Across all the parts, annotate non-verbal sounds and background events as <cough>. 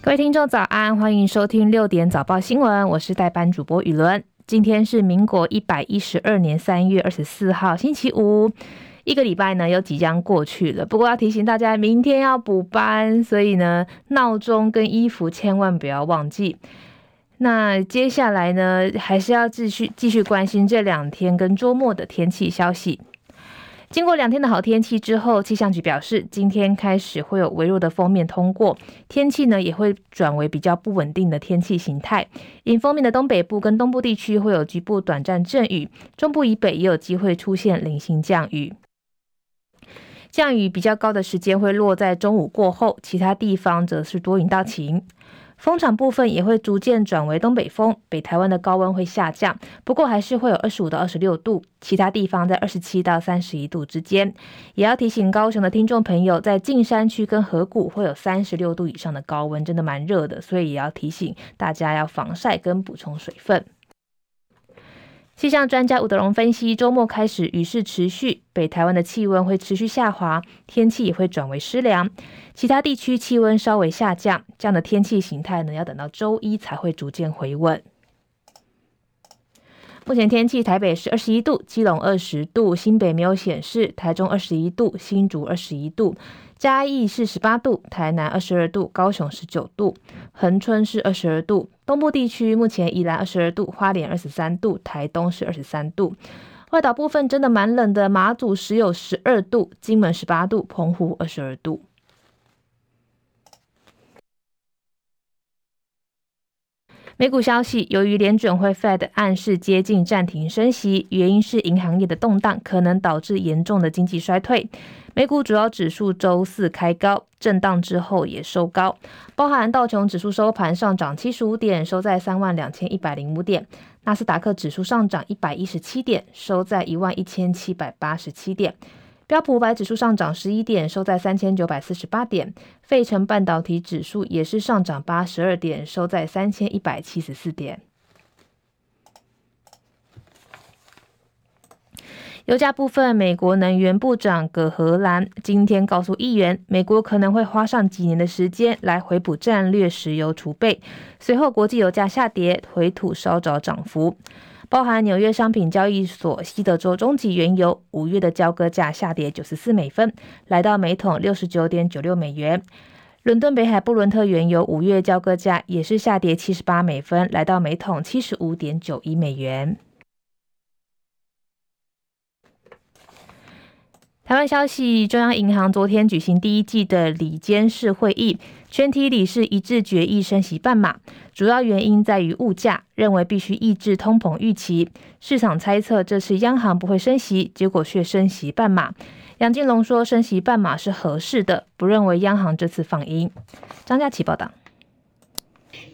各位听众早安，欢迎收听六点早报新闻，我是代班主播雨伦。今天是民国一百一十二年三月二十四号，星期五，一个礼拜呢又即将过去了。不过要提醒大家，明天要补班，所以呢闹钟跟衣服千万不要忘记。那接下来呢，还是要继续继续关心这两天跟周末的天气消息。经过两天的好天气之后，气象局表示，今天开始会有微弱的锋面通过，天气呢也会转为比较不稳定的天气形态。迎风面的东北部跟东部地区会有局部短暂阵雨，中部以北也有机会出现零星降雨。降雨比较高的时间会落在中午过后，其他地方则是多云到晴。风场部分也会逐渐转为东北风，北台湾的高温会下降，不过还是会有二十五到二十六度，其他地方在二十七到三十一度之间。也要提醒高雄的听众朋友，在近山区跟河谷会有三十六度以上的高温，真的蛮热的，所以也要提醒大家要防晒跟补充水分。气象专家吴德荣分析，周末开始雨势持续，北台湾的气温会持续下滑，天气也会转为湿凉，其他地区气温稍微下降，这样的天气形态呢，要等到周一才会逐渐回稳。目前天气，台北是二十一度，基隆二十度，新北没有显示，台中二十一度，新竹二十一度。嘉义是十八度，台南二十二度，高雄十九度，恒春是二十二度。东部地区目前宜兰二十二度，花莲二十三度，台东是二十三度。外岛部分真的蛮冷的，马祖只有十二度，金门十八度，澎湖二十二度。美股消息，由于联准会 Fed 暗示接近暂停升息，原因是银行业的动荡可能导致严重的经济衰退。美股主要指数周四开高，震荡之后也收高，包含道琼指数收盘上涨七十五点，收在三万两千一百零五点；纳斯达克指数上涨一百一十七点，收在一万一千七百八十七点。标普五百指数上涨十一点，收在三千九百四十八点。费城半导体指数也是上涨八十二点，收在三千一百七十四点。油价部分，美国能源部长葛荷兰今天告诉议员，美国可能会花上几年的时间来回补战略石油储备。随后，国际油价下跌，回吐稍找涨幅。包含纽约商品交易所西德州中级原油五月的交割价下跌九十四美分，来到每桶六十九点九六美元。伦敦北海布伦特原油五月交割价也是下跌七十八美分，来到每桶七十五点九一美元。台湾消息，中央银行昨天举行第一季的理监事会议，全体理事一致决议升息半码，主要原因在于物价，认为必须抑制通膨预期。市场猜测这次央行不会升息，结果却升息半码。杨金龙说升息半码是合适的，不认为央行这次放鹰。张佳琪报道。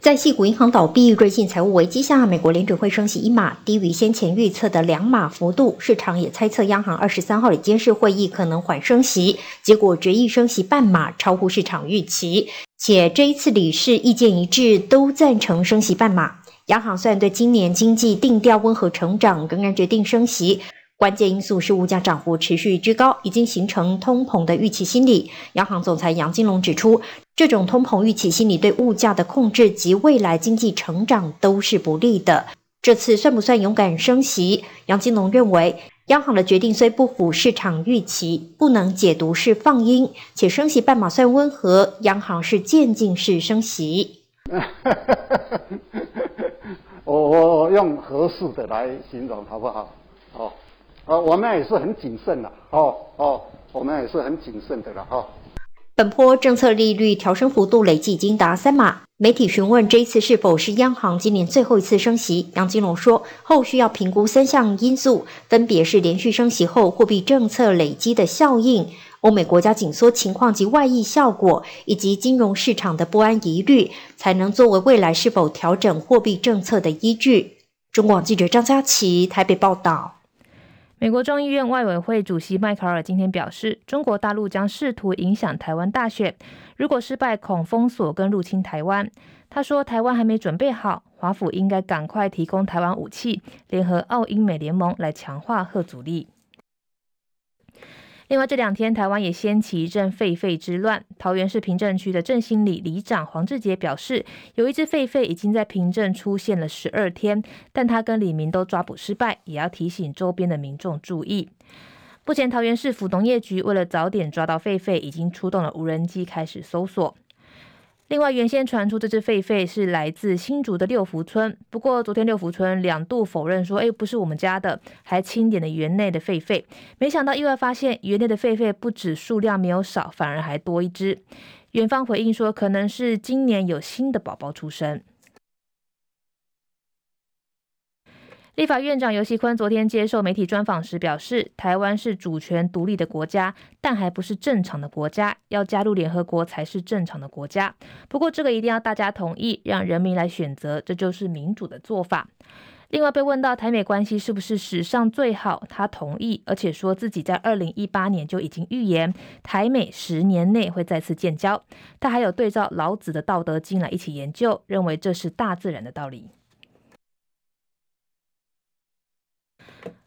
在矽谷银行倒闭、瑞信财务危机下，美国联准会升息一码，低于先前预测的两码幅度。市场也猜测央行二十三号的监事会议可能缓升息，结果决议升息半码，超乎市场预期。且这一次理事意见一致，都赞成升息半码。央行虽然对今年经济定调温和成长，仍然决定升息。关键因素是物价涨幅持续居高，已经形成通膨的预期心理。央行总裁杨金龙指出，这种通膨预期心理对物价的控制及未来经济成长都是不利的。这次算不算勇敢升息？杨金龙认为，央行的决定虽不符市场预期，不能解读是放鹰，且升息半码算温和，央行是渐进式升息。我 <laughs> 我用合适的来形容好不好？好。呃，我们也是很谨慎的，哦哦，我们也是很谨慎的了，哈、哦。本波政策利率调升幅度累计已经达三码。媒体询问这一次是否是央行今年最后一次升息，杨金龙说，后续要评估三项因素，分别是连续升息后货币政策累积的效应、欧美国家紧缩情况及外溢效果，以及金融市场的不安疑虑，才能作为未来是否调整货币政策的依据。中广记者张佳琪台北报道。美国众议院外委会主席迈考尔今天表示，中国大陆将试图影响台湾大选，如果失败，恐封锁跟入侵台湾。他说，台湾还没准备好，华府应该赶快提供台湾武器，联合澳英美联盟来强化核阻力。另外，这两天台湾也掀起一阵狒狒之乱。桃园市平镇区的振兴里里长黄志杰表示，有一只狒狒已经在平镇出现了十二天，但他跟李明都抓捕失败，也要提醒周边的民众注意。目前，桃园市府农业局为了早点抓到狒狒，已经出动了无人机开始搜索。另外，原先传出这只狒狒是来自新竹的六福村，不过昨天六福村两度否认说，哎，不是我们家的，还清点了园内的狒狒。没想到意外发现，园内的狒狒不止数量没有少，反而还多一只。园方回应说，可能是今年有新的宝宝出生。立法院长游锡坤昨天接受媒体专访时表示，台湾是主权独立的国家，但还不是正常的国家，要加入联合国才是正常的国家。不过，这个一定要大家同意，让人民来选择，这就是民主的做法。另外，被问到台美关系是不是史上最好，他同意，而且说自己在二零一八年就已经预言台美十年内会再次建交。他还有对照老子的《道德经》来一起研究，认为这是大自然的道理。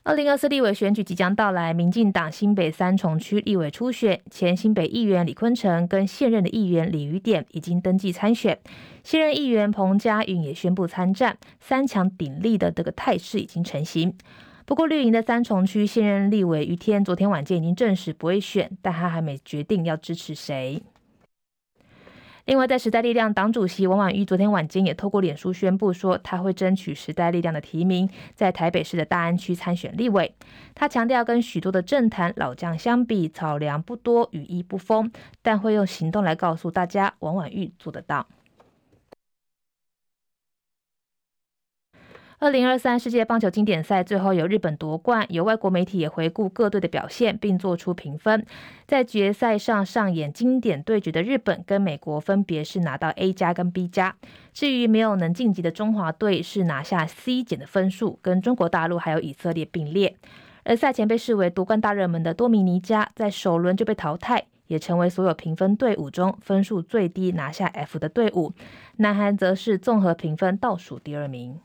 二零二四立委选举即将到来，民进党新北三重区立委初选，前新北议员李坤城跟现任的议员李余典已经登记参选，现任议员彭佳云也宣布参战，三强鼎立的这个态势已经成型。不过绿营的三重区现任立委于天昨天晚间已经证实不会选，但他还没决定要支持谁。另外，在时代力量党主席王婉玉昨天晚间也透过脸书宣布说，他会争取时代力量的提名，在台北市的大安区参选立委。他强调，跟许多的政坛老将相比，草粮不多，羽翼不丰，但会用行动来告诉大家，王婉玉做得到。二零二三世界棒球经典赛最后由日本夺冠，有外国媒体也回顾各队的表现，并做出评分。在决赛上上演经典对决的日本跟美国分别是拿到 A 加跟 B 加，至于没有能晋级的中华队是拿下 C 减的分数，跟中国大陆还有以色列并列。而赛前被视为夺冠大热门的多米尼加，在首轮就被淘汰，也成为所有评分队伍中分数最低拿下 F 的队伍。南韩则是综合评分倒数第二名。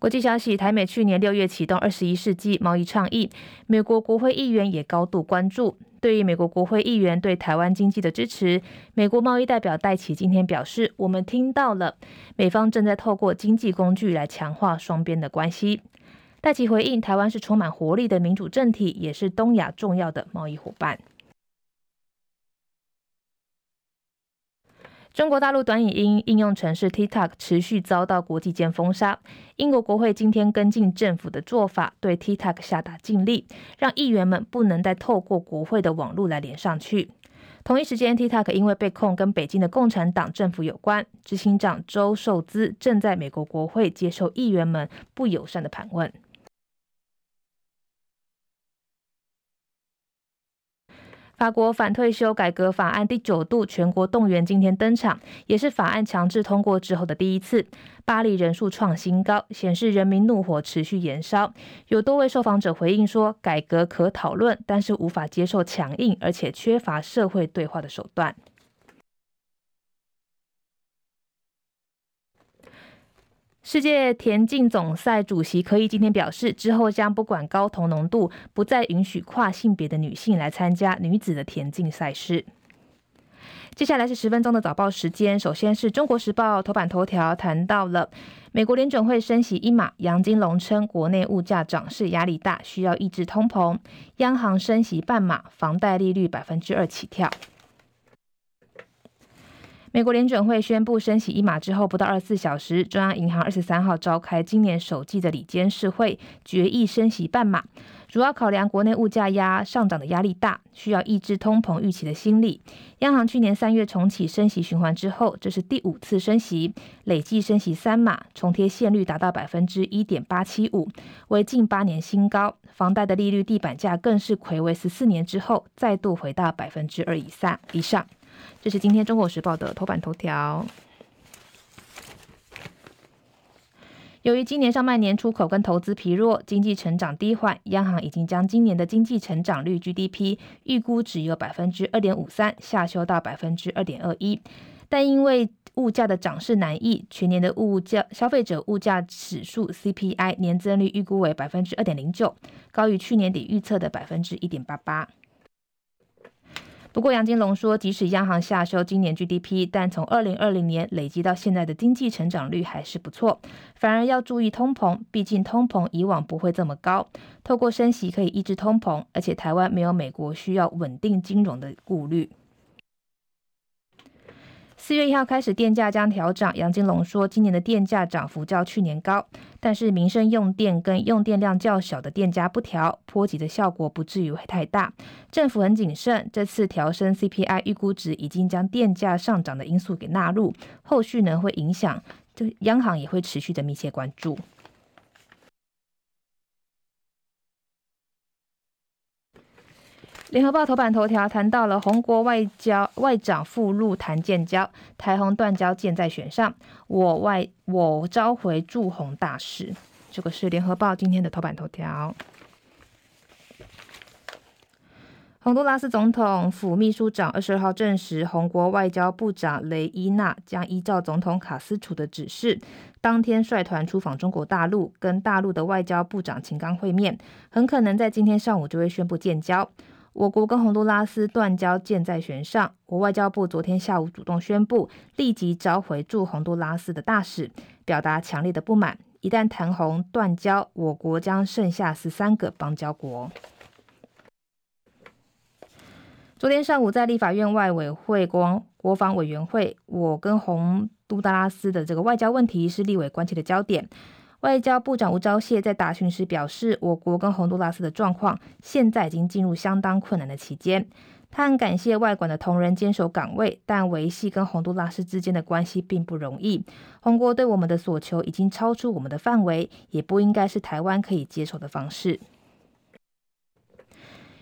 国际消息：台美去年六月启动二十一世纪贸易倡议，美国国会议员也高度关注。对于美国国会议员对台湾经济的支持，美国贸易代表戴琪今天表示：“我们听到了，美方正在透过经济工具来强化双边的关系。”戴琪回应：“台湾是充满活力的民主政体，也是东亚重要的贸易伙伴。”中国大陆短影音应用程式 TikTok 持续遭到国际间封杀。英国国会今天跟进政府的做法，对 TikTok 下达禁令，让议员们不能再透过国会的网络来连上去。同一时间，TikTok 因为被控跟北京的共产党政府有关，执行长周受资正在美国国会接受议员们不友善的盘问。法国反退休改革法案第九度全国动员今天登场，也是法案强制通过之后的第一次。巴黎人数创新高，显示人民怒火持续燃烧。有多位受访者回应说，改革可讨论，但是无法接受强硬而且缺乏社会对话的手段。世界田径总赛主席柯伊今天表示，之后将不管睾酮浓度，不再允许跨性别的女性来参加女子的田径赛事。接下来是十分钟的早报时间，首先是中国时报头版头条谈到了美国联准会升息一码，杨金龙称国内物价涨势压力大，需要抑制通膨，央行升息半码，房贷利率百分之二起跳。美国联准会宣布升息一码之后，不到二十四小时，中央银行二十三号召开今年首季的理监事会，决议升息半码，主要考量国内物价压上涨的压力大，需要抑制通膨预期的心理。央行去年三月重启升息循环之后，这是第五次升息，累计升息三码，重贴现率达到百分之一点八七五，为近八年新高。房贷的利率地板价更是睽违十四年之后，再度回到百分之二以上以上。这是今天《中国时报》的头版头条。由于今年上半年出口跟投资疲弱，经济成长低缓，央行已经将今年的经济成长率 GDP 预估值由百分之二点五三下修到百分之二点二一。但因为物价的涨势难抑，全年的物价消费者物价指数 CPI 年增率预估为百分之二点零九，高于去年底预测的百分之一点八八。不过，杨金龙说，即使央行下修今年 GDP，但从二零二零年累积到现在的经济成长率还是不错。反而要注意通膨，毕竟通膨以往不会这么高。透过升息可以抑制通膨，而且台湾没有美国需要稳定金融的顾虑。四月一号开始，电价将调涨。杨金龙说，今年的电价涨幅较去年高，但是民生用电跟用电量较小的电价不调，波及的效果不至于会太大。政府很谨慎，这次调升 CPI 预估值已经将电价上涨的因素给纳入，后续呢会影响，就央行也会持续的密切关注。联合报头版头条谈到了宏国外交外长赴陆谈建交，台宏断交箭在弦上，我外我召回驻宏大使。这个是联合报今天的头版头条。洪都拉斯总统府秘书长二十二号证实，宏国外交部长雷伊纳将依照总统卡斯楚的指示，当天率团出访中国大陆，跟大陆的外交部长秦刚会面，很可能在今天上午就会宣布建交。我国跟洪都拉斯断交箭在弦上，我外交部昨天下午主动宣布，立即召回驻洪都拉斯的大使，表达强烈的不满。一旦谈红断交，我国将剩下十三个邦交国。昨天上午在立法院外委会国国防委员会，我跟洪都拉斯的这个外交问题是立委关切的焦点。外交部长吴钊燮在答询时表示，我国跟洪都拉斯的状况现在已经进入相当困难的期间。他很感谢外管的同仁坚守岗位，但维系跟洪都拉斯之间的关系并不容易。洪国对我们的所求已经超出我们的范围，也不应该是台湾可以接受的方式。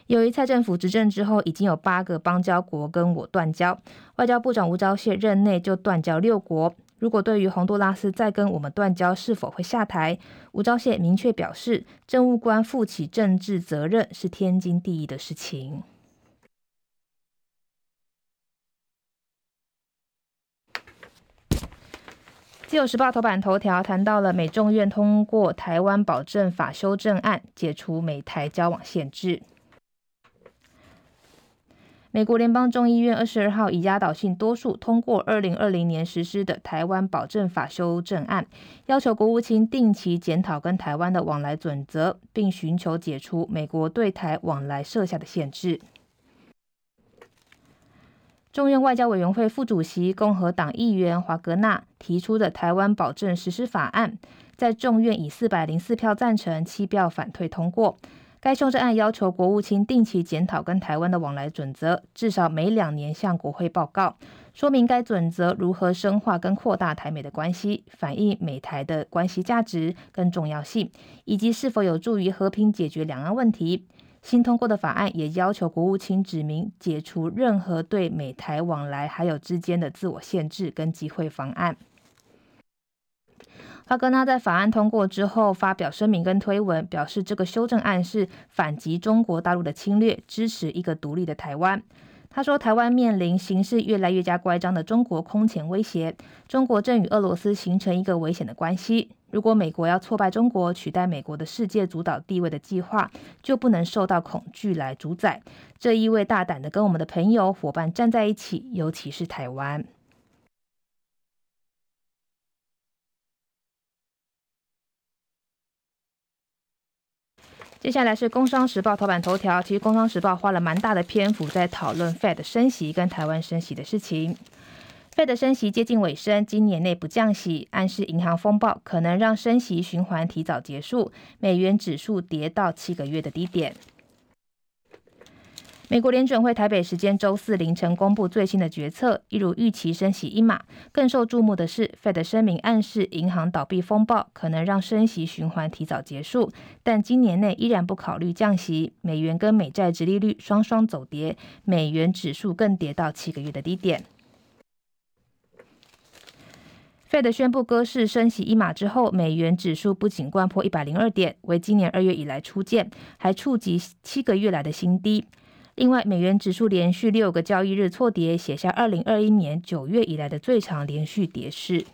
由于蔡政府执政之后，已经有八个邦交国跟我断交，外交部长吴钊燮任内就断交六国。如果对于洪都拉斯再跟我们断交，是否会下台？吴钊燮明确表示，政务官负起政治责任是天经地义的事情。自由时报头版头条谈到了美众院通过台湾保证法修正案，解除美台交往限制。美国联邦众议院二十二号以压倒性多数通过二零二零年实施的台湾保证法修正案，要求国务卿定期检讨跟台湾的往来准则，并寻求解除美国对台往来设下的限制。众院外交委员会副主席共和党议员华格纳提出的台湾保证实施法案，在众院以四百零四票赞成、七票反对通过。该修正案要求国务卿定期检讨跟台湾的往来准则，至少每两年向国会报告，说明该准则如何深化跟扩大台美的关系，反映美台的关系价值跟重要性，以及是否有助于和平解决两岸问题。新通过的法案也要求国务卿指明解除任何对美台往来还有之间的自我限制跟机会方案。华格纳在法案通过之后发表声明跟推文，表示这个修正案是反击中国大陆的侵略，支持一个独立的台湾。他说，台湾面临形势越来越加乖张的中国空前威胁，中国正与俄罗斯形成一个危险的关系。如果美国要挫败中国，取代美国的世界主导地位的计划，就不能受到恐惧来主宰。这意味大胆的跟我们的朋友伙伴站在一起，尤其是台湾。接下来是《工商时报》头版头条。其实，《工商时报》花了蛮大的篇幅在讨论 Fed 升息跟台湾升息的事情。Fed 升息接近尾声，今年内不降息，暗示银行风暴可能让升息循环提早结束，美元指数跌到七个月的低点。美国联准会台北时间周四凌晨公布最新的决策，一如预期升息一码。更受注目的是，Fed 声明暗示银行倒闭风暴可能让升息循环提早结束，但今年内依然不考虑降息。美元跟美债殖利率双双走跌，美元指数更跌到七个月的低点。Fed 宣布搁市升息一码之后，美元指数不仅掼破一百零二点，为今年二月以来初见，还触及七个月来的新低。另外，美元指数连续六个交易日错跌，写下二零二一年九月以来的最长连续跌势。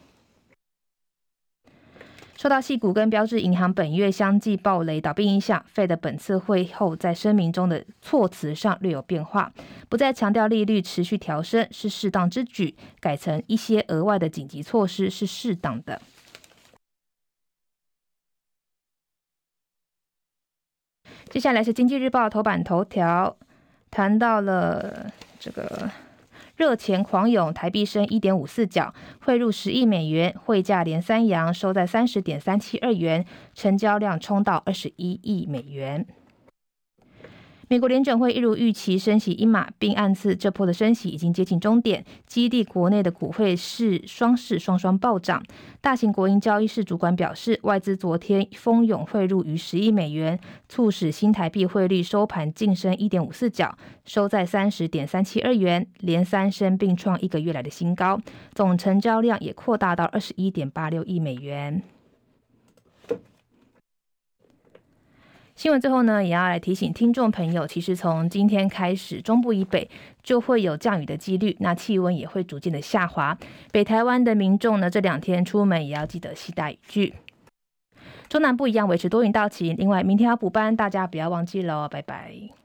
受到矽谷跟标致银行本月相继暴雷倒闭影响，Fed 本次会后在声明中的措辞上略有变化，不再强调利率持续调升是适当之举，改成一些额外的紧急措施是适当的。接下来是经济日报头版头条，谈到了这个。热钱狂涌，台币升一点五四角，汇入十亿美元，汇价连三阳，收在三十点三七二元，成交量冲到二十一亿美元。美国联准会一如预期升息一码，并暗示这波的升息已经接近终点，基地国内的股汇市双市双双暴涨。大型国营交易室主管表示，外资昨天蜂拥汇入逾十亿美元，促使新台币汇率收盘净升一点五四角，收在三十点三七二元，连三升并创一个月来的新高，总成交量也扩大到二十一点八六亿美元。新闻最后呢，也要来提醒听众朋友，其实从今天开始，中部以北就会有降雨的几率，那气温也会逐渐的下滑。北台湾的民众呢，这两天出门也要记得携带雨具。中南部一样维持多云到晴，另外明天要补班，大家不要忘记喽，拜拜。